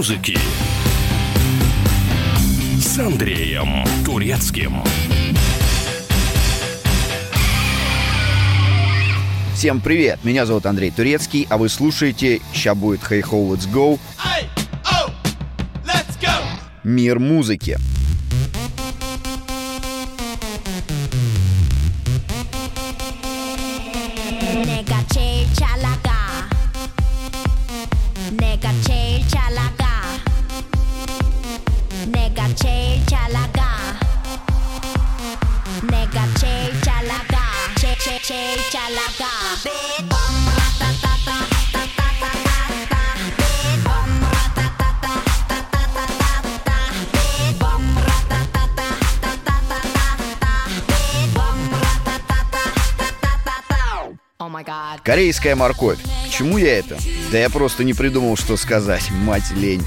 музыки с Андреем Турецким. Всем привет! Меня зовут Андрей Турецкий, а вы слушаете «Ща будет Hey Ho Let's Go» Мир музыки. Корейская морковь. К чему я это? Да я просто не придумал, что сказать, мать лень.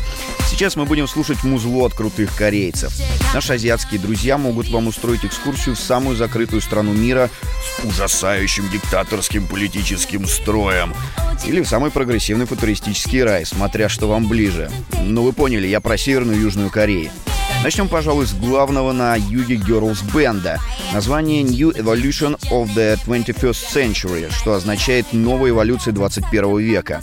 Сейчас мы будем слушать музло от крутых корейцев. Наши азиатские друзья могут вам устроить экскурсию в самую закрытую страну мира с ужасающим диктаторским политическим строем. Или в самый прогрессивный футуристический рай, смотря что вам ближе. Ну вы поняли, я про Северную и Южную Корею. Начнем, пожалуй, с главного на юге Girls бенда. Название New Evolution of the 21st Century, что означает «новая эволюция 21 века».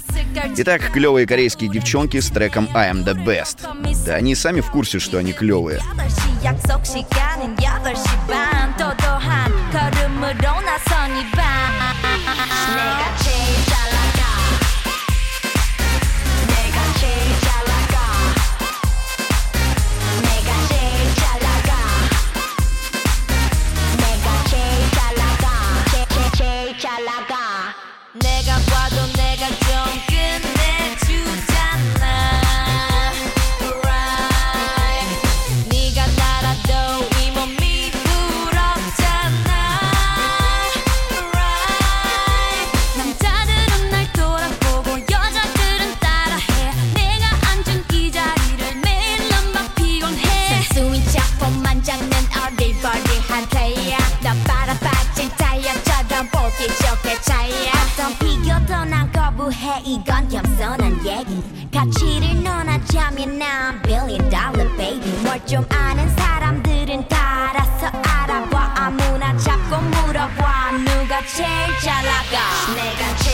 Итак, клевые корейские девчонки с треком I am the best. Да они сами в курсе, что они клевые. 8시 약속 시간은 8시 반 도도한 걸음으로 나선 이밤 이건 겸손한 얘기. 가치를 논하자면 난 billion dollar baby. 뭘 좀 아는 사람들은 다 알아서 알아봐. 아무나 자꾸 물어봐. 누가 제일 잘 나가 내가 제일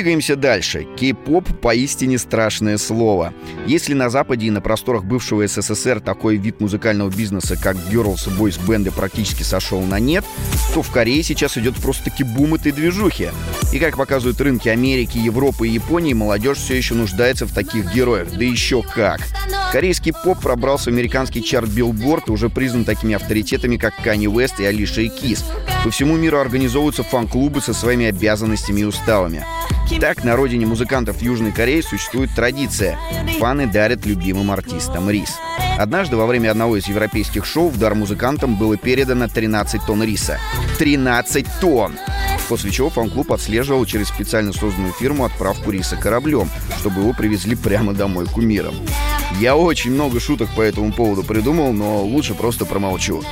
Двигаемся дальше. Кей-поп поистине страшное слово. Если на Западе и на просторах бывшего СССР такой вид музыкального бизнеса, как girls и boys бенды практически сошел на нет, то в Корее сейчас идет просто-таки бум этой движухи. И как показывают рынки Америки, Европы и Японии, молодежь все еще нуждается в таких героях. Да еще как! Корейский поп пробрался в американский чарт Billboard и уже признан такими авторитетами, как Канни Уэст и Алиша Кис. По всему миру организовываются фан-клубы со своими обязанностями и уставами. Так, на родине музыкантов Южной Кореи существует традиция. Фаны дарят любимым артистам рис. Однажды во время одного из европейских шоу в дар музыкантам было передано 13 тонн риса. 13 тонн! После чего фан-клуб отслеживал через специально созданную фирму отправку риса кораблем, чтобы его привезли прямо домой кумирам. Я очень много шуток по этому поводу придумал, но лучше просто промолчу.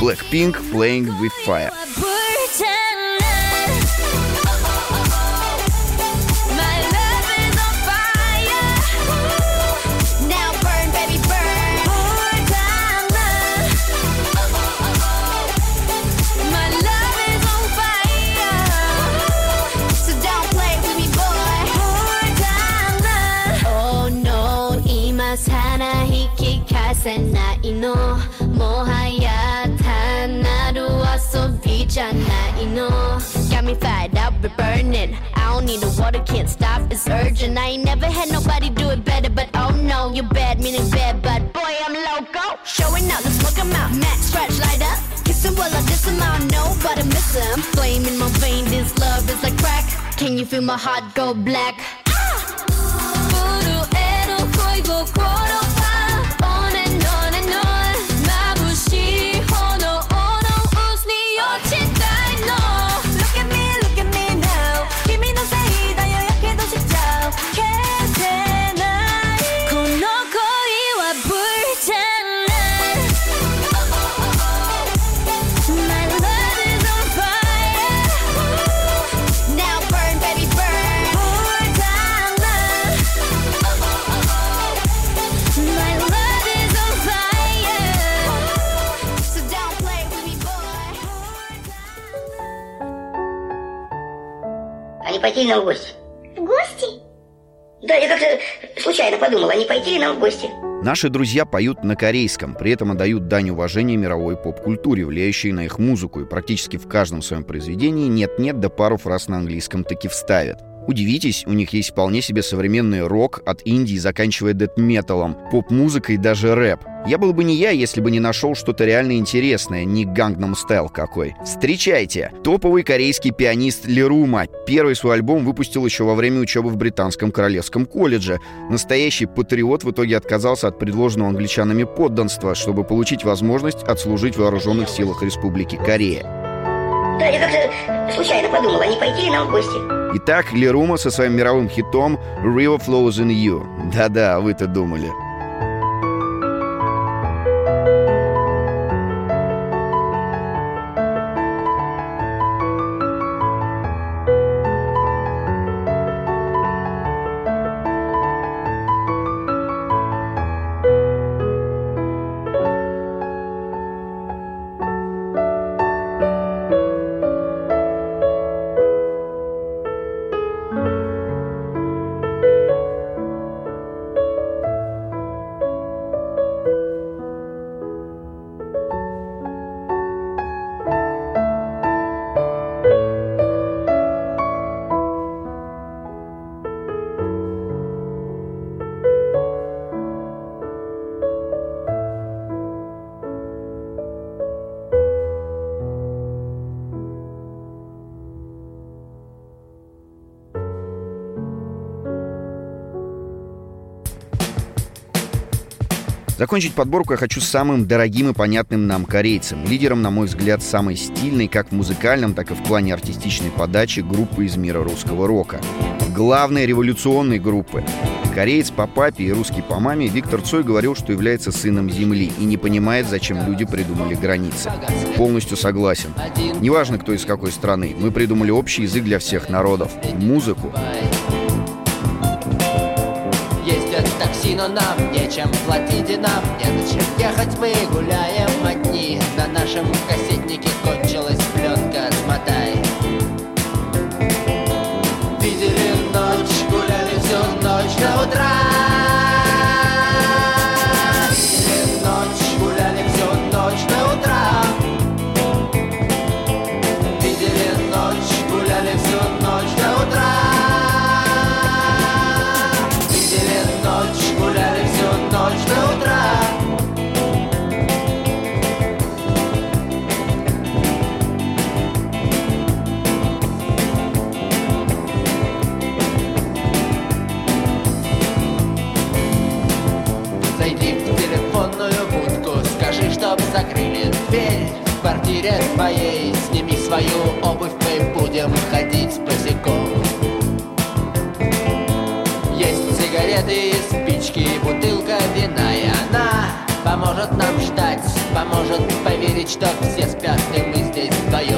Blackpink Playing with Fire. せないの。もはや単なる遊びじゃないの。Got me fired up, we're burning. I don't need the water, can't stop, it's urgent. I ain't never had nobody do it better But oh no, you're bad, meaning bad. But boy, I'm loco. Showing out, let's smoke them out. Max, scratch, light up. Kissing while I diss him, I know but I miss him Flame in my vein, this love is like crack. Can you feel my heart go black? Ah! 震える恋心 не пойти ли нам в гости? В гости? Да, я как-то случайно подумал, а не пойти ли нам в гости? Наши друзья поют на корейском, при этом отдают дань уважения мировой поп-культуре, влияющей на их музыку, и практически в каждом своем произведении нет-нет да пару фраз на английском таки вставят. Удивитесь, у них есть вполне себе современный рок от Индии, заканчивая дэт-металом, поп-музыкой и даже рэп. Я был бы не я, если бы не нашел что-то реально интересное, не гангнам стайл какой. Встречайте! Топовый корейский пианист Лерума. Первый свой альбом выпустил еще во время учебы в Британском Королевском колледже. Настоящий патриот в итоге отказался от предложенного англичанами подданства, чтобы получить возможность отслужить в вооруженных силах Республики Корея. Да, я как-то случайно подумал, а не пойти ли нам в гости? Итак, Лерума со своим мировым хитом «River Flows in You». Да-да, вы-то думали. Закончить подборку я хочу самым дорогим и понятным нам корейцем. Лидером, на мой взгляд, самой стильной как в музыкальном, так и в плане артистичной подачи группы из мира русского рока. Главной революционной группы. Кореец по папе и русский по маме Виктор Цой говорил, что является сыном Земли и не понимает, зачем люди придумали границы. Полностью согласен. Неважно, кто из какой страны, мы придумали общий язык для всех народов — музыку. Такси, но нам нечем платить и нам не зачем ехать. Мы гуляем одни На нашем кассетнике кончилась пленка Смотай. Видели ночь, гуляли всю ночь. До утра дверь В квартире твоей. Сними свою обувь, мы будем ходить босиком. Есть сигареты, спички, бутылка вина И она поможет нам ждать, поможет поверить, что все спят и мы здесь вдвоем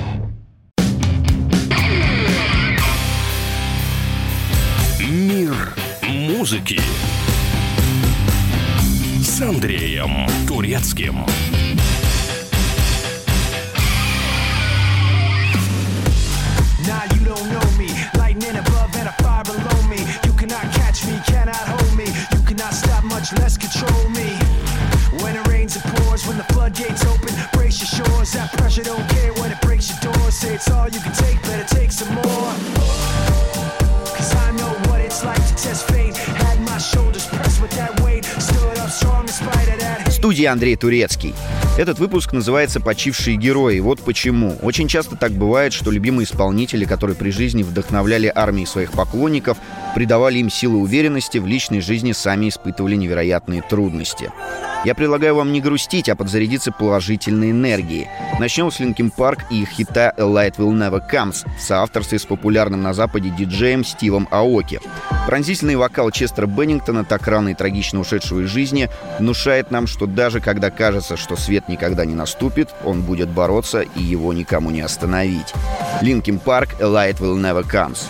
музыки с Андреем Турецким. Now you don't know me. Lightning above and a fire below me. You cannot catch me, cannot hold me. You cannot stop, much less control me. When it rains, it pours. When the floodgates open, brace your shores. That pressure don't care when it breaks your doors. Say it's all you can студии Андрей Турецкий. Этот выпуск называется «Почившие герои». Вот почему. Очень часто так бывает, что любимые исполнители, которые при жизни вдохновляли армии своих поклонников, придавали им силы уверенности, в личной жизни сами испытывали невероятные трудности. Я предлагаю вам не грустить, а подзарядиться положительной энергией. Начнем с Linkin Park и их хита «A Light That Never Comes» в соавторстве с популярным на Западе диджеем Стивом Аоки. Пронзительный вокал Честера Беннингтона, так рано и трагично ушедшего из жизни, внушает нам, что даже когда кажется, что свет никогда не наступит, он будет бороться и его никому не остановить. Linkin Park «A Light That Never Comes».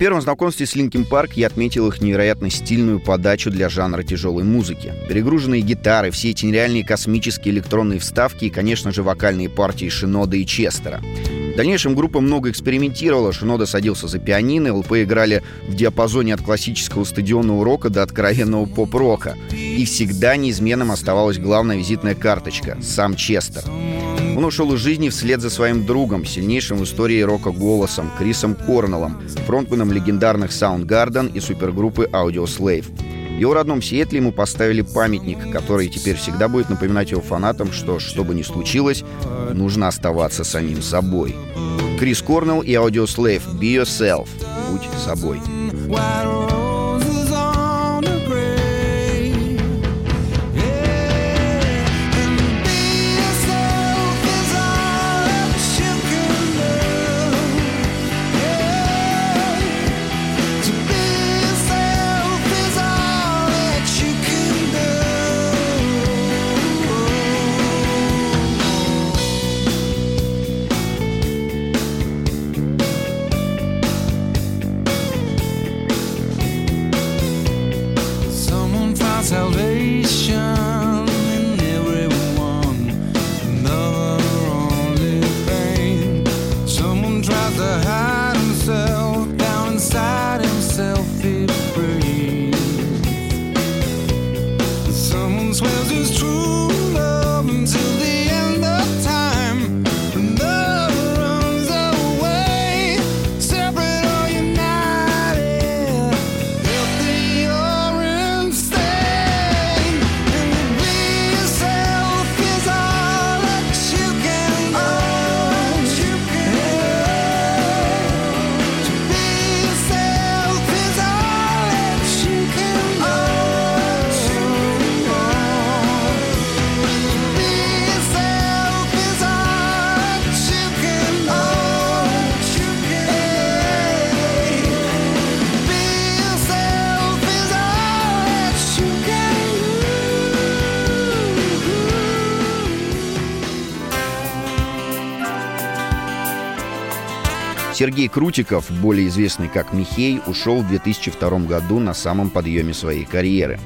Первом знакомстве с Linkin Park я отметил их невероятно стильную подачу для жанра тяжелой музыки. Перегруженные гитары, все эти нереальные космические электронные вставки и, конечно же, вокальные партии Шинода и Честера. В дальнейшем группа много экспериментировала, Шинода садился за пианино, ЛП играли в диапазоне от классического стадионного рока до откровенного поп-рока. И всегда неизменным оставалась главная визитная карточка — сам Честер. Он ушел из жизни вслед за своим другом, сильнейшим в истории рока голосом, Крисом Корнеллом, фронтменом легендарных Soundgarden и супергруппы Audioslave. В его родном Сиэтле ему поставили памятник, который теперь всегда будет напоминать его фанатам, что, что бы ни случилось, нужно оставаться самим собой. Крис Корнелл и Audioslave «Be Yourself» — «Будь собой». Сергей Крутиков, более известный как Михей, ушел в 2002 году на самом подъеме своей карьеры.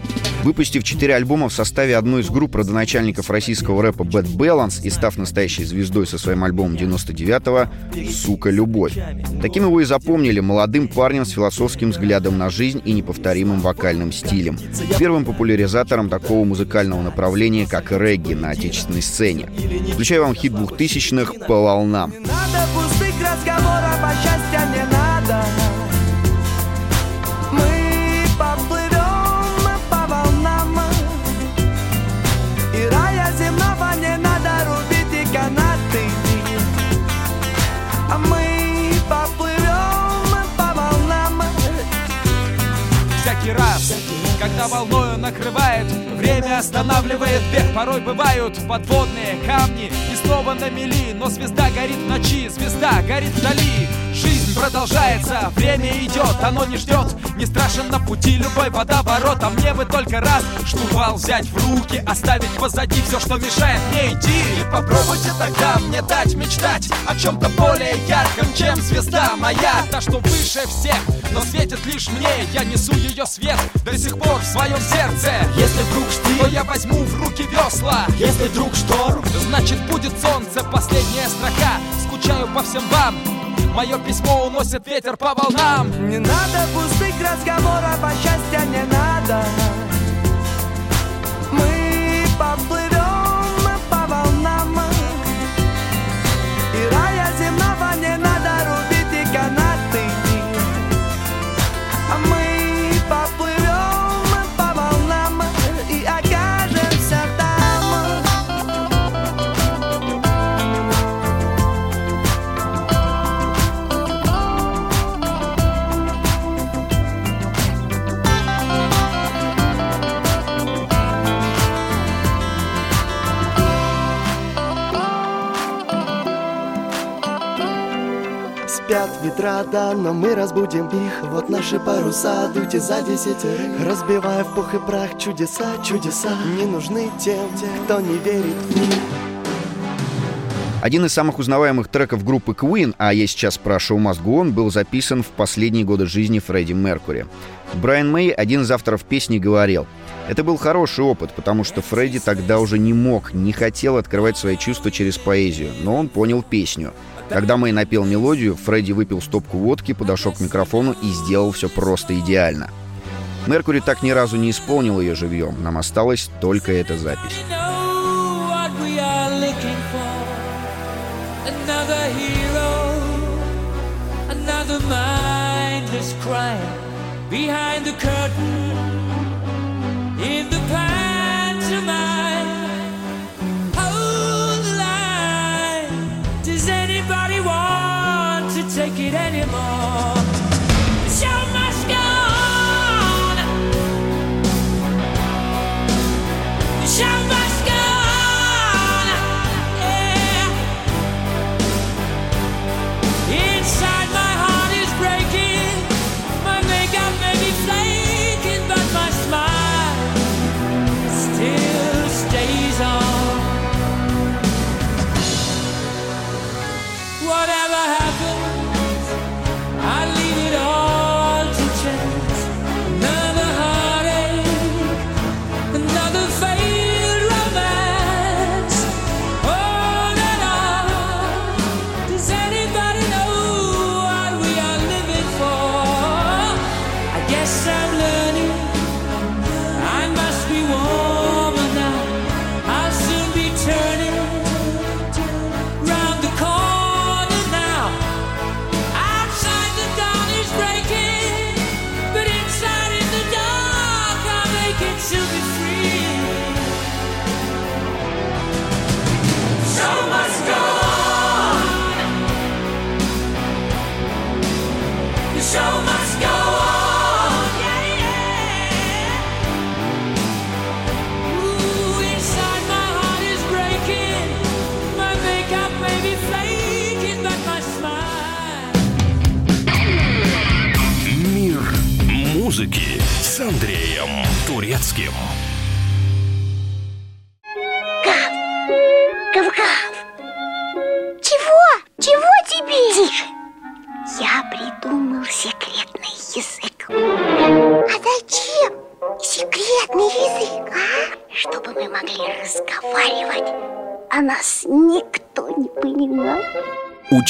Выпустив четыре альбома в составе одной из групп родоначальников российского рэпа Bad Balance и став настоящей звездой со своим альбомом 99-го «Сука, любовь». Таким его и запомнили молодым парнем с философским взглядом на жизнь и неповторимым вокальным стилем. Первым популяризатором такого музыкального направления, как регги на отечественной сцене. Включаю вам хит двухтысячных «По волнам». Надо разговоров, а счастья не надо. Мы поплывем по волнам. И рая земного не надо рубить и канаты. А мы поплывем по волнам. Всякий раз, когда волною накрывает Время останавливает бег Порой бывают подводные камни И снова на мели Но звезда горит в ночи Звезда горит вдали. Жизнь продолжается, время идет, оно не ждет. Не страшен на пути любой водоворот А мне бы только раз штурвал взять в руки Оставить позади все, что мешает мне идти. И попробуйте тогда мне дать мечтать О чем-то более ярком, чем звезда моя. Та, что выше всех, но светит лишь мне. Я несу ее свет до сих пор в своем сердце. Если вдруг штиль, то я возьму в руки весла Если вдруг шторм, значит будет солнце. Последняя строка, скучаю по всем вам Мое письмо уносит ветер по волнам Не надо пустых разговоров, а счастья не надо. Ветра, да, но мы разбудим их Вот наши паруса, дуйте за десятерых Разбивая в пух и прах чудеса, чудеса Не нужны тем, кто не верит в них Один из самых узнаваемых треков группы Queen, а я сейчас про «Show Must Go On», был записан в последние годы жизни Фредди Меркури. Брайан Мэй, один из авторов песни, говорил, «Это был хороший опыт, потому что Фредди тогда уже не мог, не хотел открывать свои чувства через поэзию, но он понял песню. Когда Мэй напел мелодию, Фредди выпил стопку водки, подошел к микрофону и сделал все просто идеально. Меркури так ни разу не исполнил ее живьем, нам осталась только эта запись. behind the curtain in the pantomime. Anymore?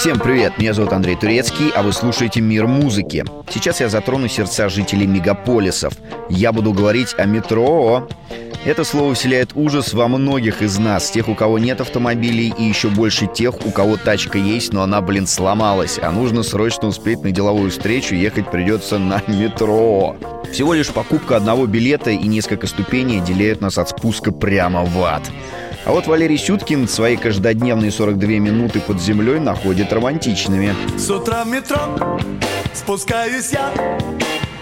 Всем привет, меня зовут Андрей Турецкий, а вы слушаете «Мир музыки». Сейчас я затрону сердца жителей мегаполисов. Я буду говорить о метро. Это слово вселяет ужас во многих из нас, тех, у кого нет автомобилей, и еще больше тех, у кого тачка есть, но она, блин, сломалась, а нужно срочно успеть на деловую встречу, ехать придется на метро. Всего лишь покупка одного билета и несколько ступеней отделяют нас от спуска прямо в ад. А вот Валерий Сюткин свои каждодневные 42 минуты под землей находит романтичными. С утра в метро спускаюсь я.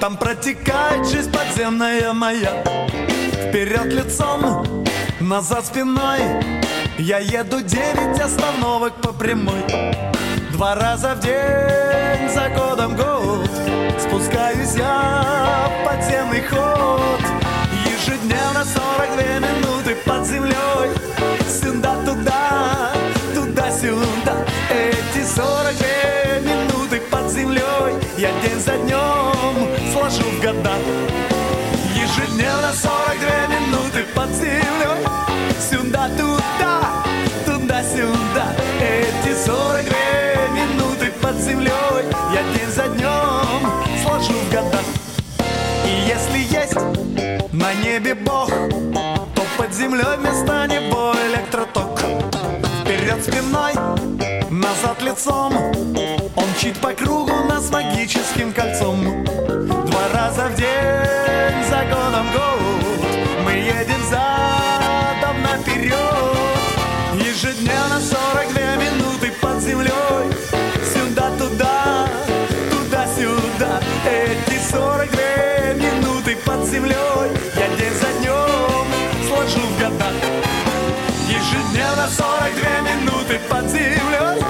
Там протекает жизнь подземная моя. Вперед лицом, назад спиной. Я еду девять остановок по прямой. Два раза в день, за годом год Спускаюсь я в подземный ход. Ежедневно 42 минуты под землей Сюда-туда, туда-сюда Эти 42 минуты под землей Я день за днем землей вместо него электроток. Вперед спиной, назад лицом. Он чит по кругу нас магическим кольцом. Два раза в день, за годом год Мы едем задом наперед. Ежедневно 42 минуты под землей 42 минуты под землей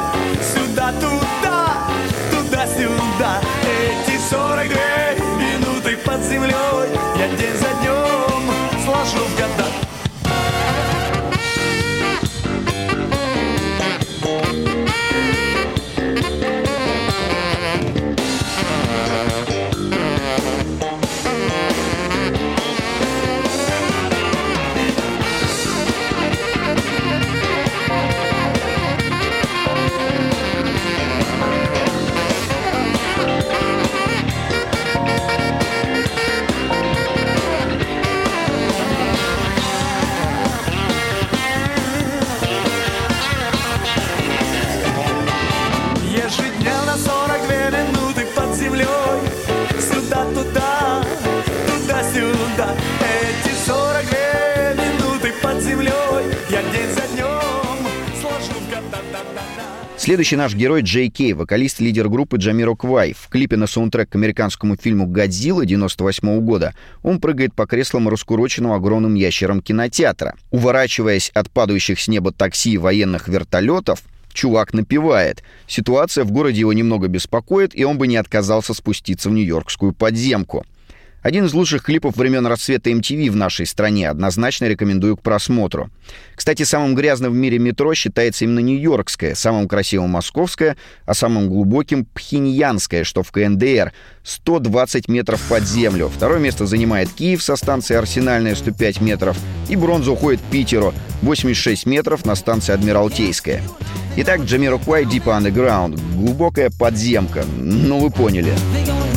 Сюда-туда, туда-сюда. Эти 42 минуты под землей. Я день за днем сложу в года Следующий наш герой Джей Кей, вокалист лидер группы Джамиро Квай. В клипе на саундтрек к американскому фильму «Годзилла» 98 года он прыгает по креслам раскуроченного огромным ящером кинотеатра. Уворачиваясь от падающих с неба такси и военных вертолетов, чувак напевает. Ситуация в городе его немного беспокоит, и он бы не отказался спуститься в нью-йоркскую подземку. Один из лучших клипов времен расцвета MTV в нашей стране. Однозначно рекомендую к просмотру. Кстати, самым грязным в мире метро считается именно Нью-Йоркское, самым красивым Московское, а самым глубоким Пхеньянское, что в КНДР. 120 метров под землю. Второе место занимает Киев со станции Арсенальная 105 метров. И бронза уходит Питеру 86 метров на станции Адмиралтейская. Итак, Джамироквай Deep Underground. Глубокая подземка. Ну, вы поняли. From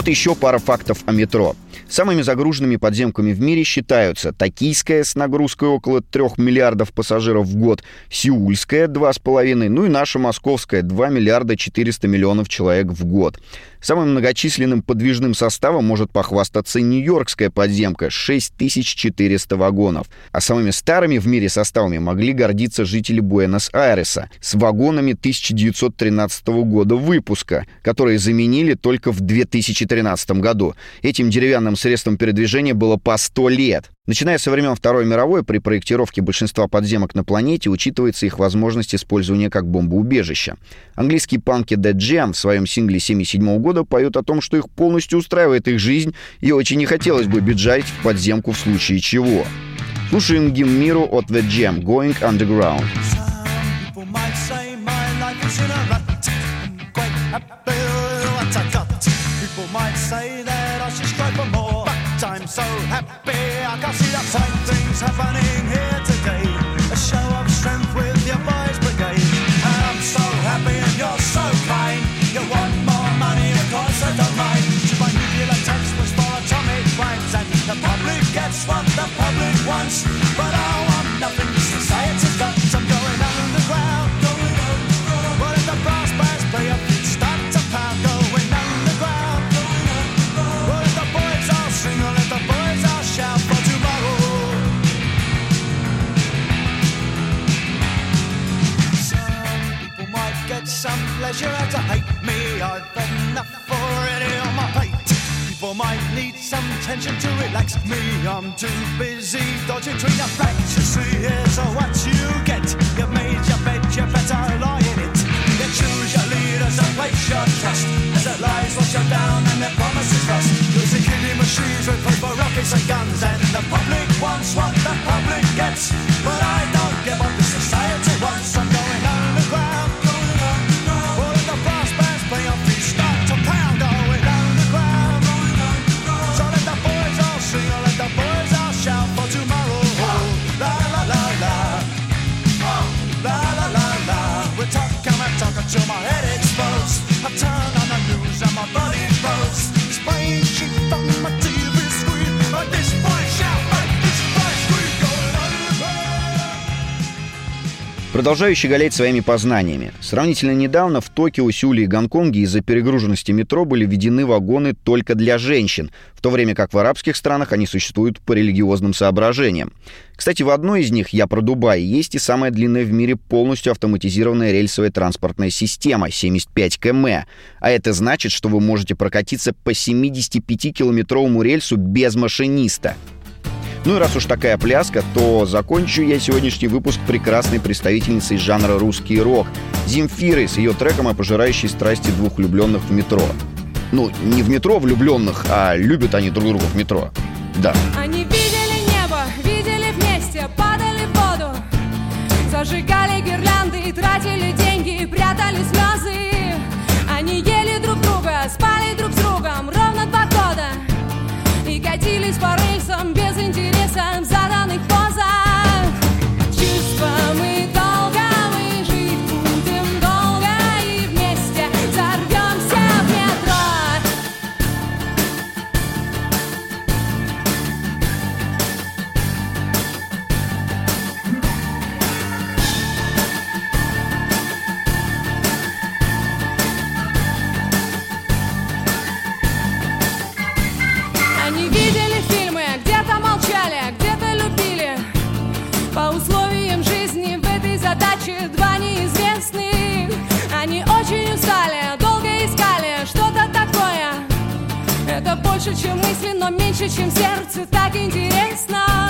Вот еще пара фактов о метро. Самыми загруженными подземками в мире считаются Токийская с нагрузкой около 3 миллиардов пассажиров в год, Сеульская 2,5, ну и наша Московская 2 миллиарда 400 миллионов человек в год. Самым многочисленным подвижным составом может похвастаться Нью-Йоркская подземка 6400 вагонов. А самыми старыми в мире составами могли гордиться жители Буэнос-Айреса с вагонами 1913 года выпуска, которые заменили только в 2013 году. Этим деревянным средством передвижения было по 100 лет. Начиная со времен Второй мировой, при проектировке большинства подземок на планете учитывается их возможность использования как бомбоубежища. Английские панки Dead Jam в своем сингле 1977 года поют о том, что их полностью устраивает их жизнь и очень не хотелось бы бежать в подземку в случае чего. Слушаем гимн миру от The Jam «Going Underground». So happy I can see the fine things happening here today. A show of strength with your boys Продолжаю щеголять своими познаниями. Сравнительно недавно в Токио, Сеуле и Гонконге из-за перегруженности метро были введены вагоны только для женщин, в то время как в арабских странах они существуют по религиозным соображениям. Кстати, в одной из них, я про Дубай, есть и самая длинная в мире полностью автоматизированная рельсовая транспортная система 75 км. А это значит, что вы можете прокатиться по 75-километровому рельсу без машиниста. Ну и раз уж такая пляска, то закончу я сегодняшний выпуск прекрасной представительницей жанра русский рок, Земфирой с ее треком о пожирающей страсти двух влюбленных в метро. Ну, не в метро влюбленных, а любят они друг друга в метро. Да. Они видели небо, видели вместе, падали в воду Зажигали больше, чем мысли, но меньше, чем сердце, так интересно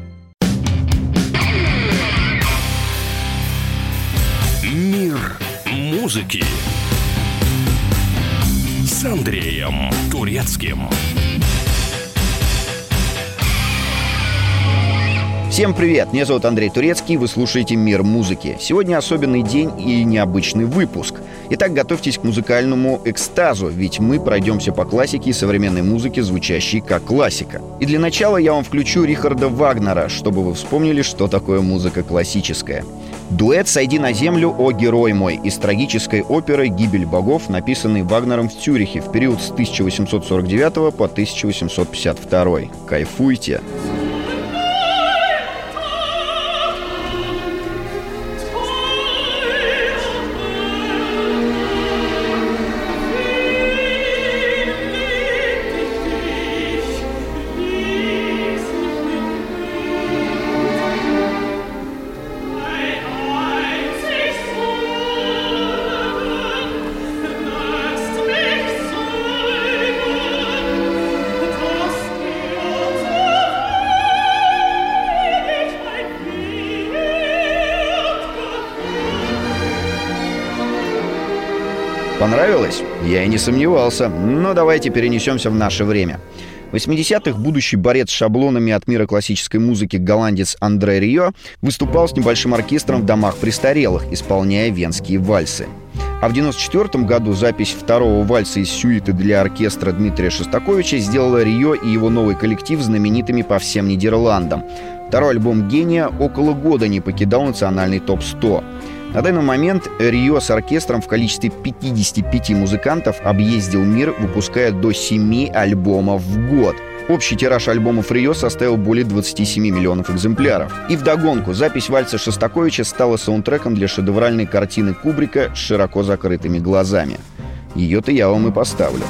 Музыки с Андреем Турецким. Всем привет! Меня зовут Андрей Турецкий, вы слушаете «Мир музыки». Сегодня особенный день и необычный выпуск. Итак, готовьтесь к музыкальному экстазу, ведь мы пройдемся по классике и современной музыке, звучащей как классика. И для начала я вам включу Рихарда Вагнера, чтобы вы вспомнили, что такое музыка классическая. Дуэт «Сойди на землю, о герой мой» из трагической оперы «Гибель богов», написанный Вагнером в Цюрихе в период с 1849 по 1852. Кайфуйте! Понравилось? Я и не сомневался. Но давайте перенесемся в наше время. В 80-х будущий борец с шаблонами от мира классической музыки голландец Андре Рио выступал с небольшим оркестром в домах престарелых, исполняя венские вальсы. А в 1994 году запись второго вальса из сюиты для оркестра Дмитрия Шостаковича сделала Рио и его новый коллектив знаменитыми по всем Нидерландам. Второй альбом «Гения» около года не покидал национальный топ-100. На данный момент Рио с оркестром в количестве 55 музыкантов объездил мир, выпуская до 7 альбомов в год. Общий тираж альбомов Рио составил более 27 миллионов экземпляров. И вдогонку, запись вальса Шостаковича стала саундтреком для шедевральной картины Кубрика с широко закрытыми глазами. Ее-то я вам и поставлю.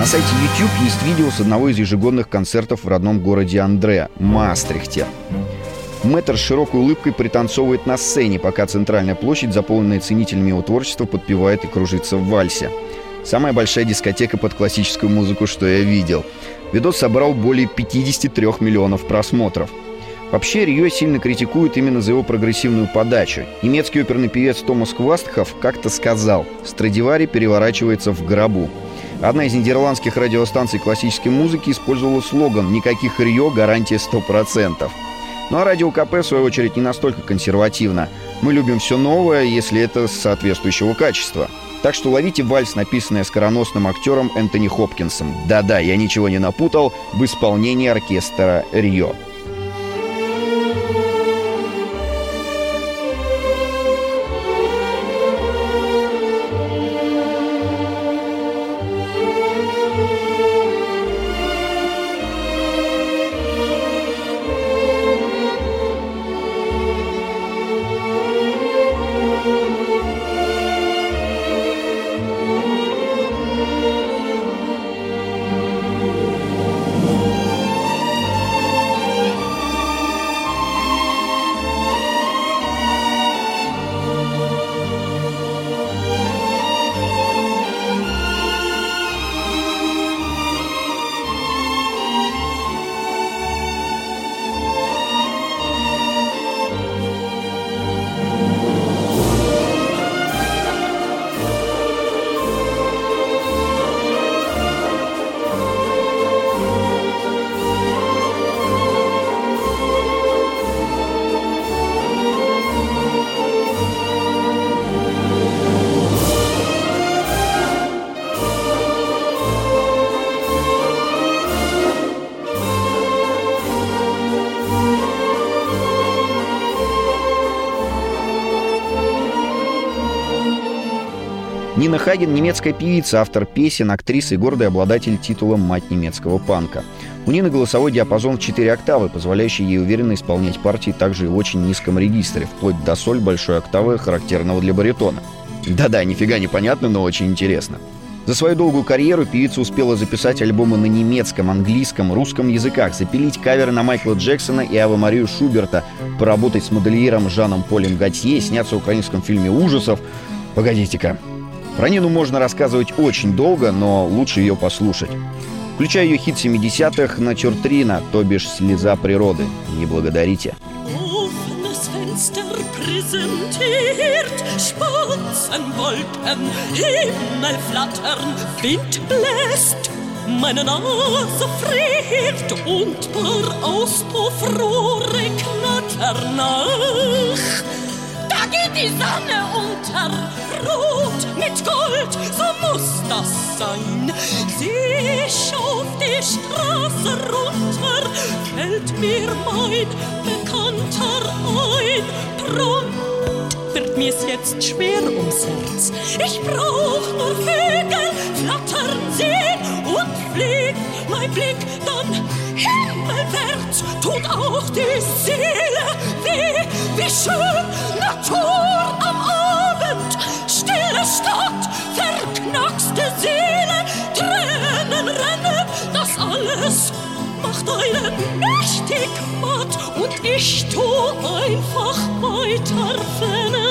На сайте YouTube есть видео с одного из ежегодных концертов в родном городе Андре, Маастрихте. Мэтр с широкой улыбкой пританцовывает на сцене, пока центральная площадь, заполненная ценителями его творчества, подпевает и кружится в вальсе. Самая большая дискотека под классическую музыку, что я видел. Видос собрал более 53 миллионов просмотров. Вообще, Рио сильно критикуют именно за его прогрессивную подачу. Немецкий оперный певец Томас Квастхов как-то сказал «Страдивари переворачивается в гробу». Одна из нидерландских радиостанций классической музыки использовала слоган «Никаких Рио, гарантия 100%». Ну а радио КП, в свою очередь, не настолько консервативно. Мы любим все новое, если это соответствующего качества. Так что ловите вальс, написанный скороносным актером Энтони Хопкинсом. Да-да, я ничего не напутал, в исполнении оркестра «Рио». Нина Хаген – немецкая певица, автор песен, актриса и гордый обладатель титула «Мать немецкого панка». У Нины голосовой диапазон в 4 октавы, позволяющий ей уверенно исполнять партии также и в очень низком регистре, вплоть до соль большой октавы, характерного для баритона. Да-да, нифига не понятно, но очень интересно. За свою долгую карьеру певица успела записать альбомы на немецком, английском, русском языках, запилить каверы на Майкла Джексона и Авы Марию Шуберта, поработать с модельером Жаном Полем Готье, сняться в украинском фильме ужасов. Погодите-ка. Про Нину можно рассказывать очень долго, но лучше ее послушать. Включая ее хит 70-х «Натюртрина», то бишь «Слеза природы». Не благодарите. Fenster präsentiert Spatzenwolken, Himmel flattern, Wind bläst. Meine Nase friert und paar Auspuffrohre knattern nach. Geht die Sonne unter, rot mit Gold, so muss das sein. Ich auf die Straße runter, fällt mir mein Bekannter ein. Prompt wird mir's jetzt schwer ums Herz. Ich brauch nur Vögel flattern sehen und fliegt mein Blick dann Himmelwärts tut auch die Seele weh, wie schön Natur am Abend. Stille Stadt, verknackste Seele, Tränen rennen, das alles macht einen mächtig matt. Und ich tu einfach weiter, wenn er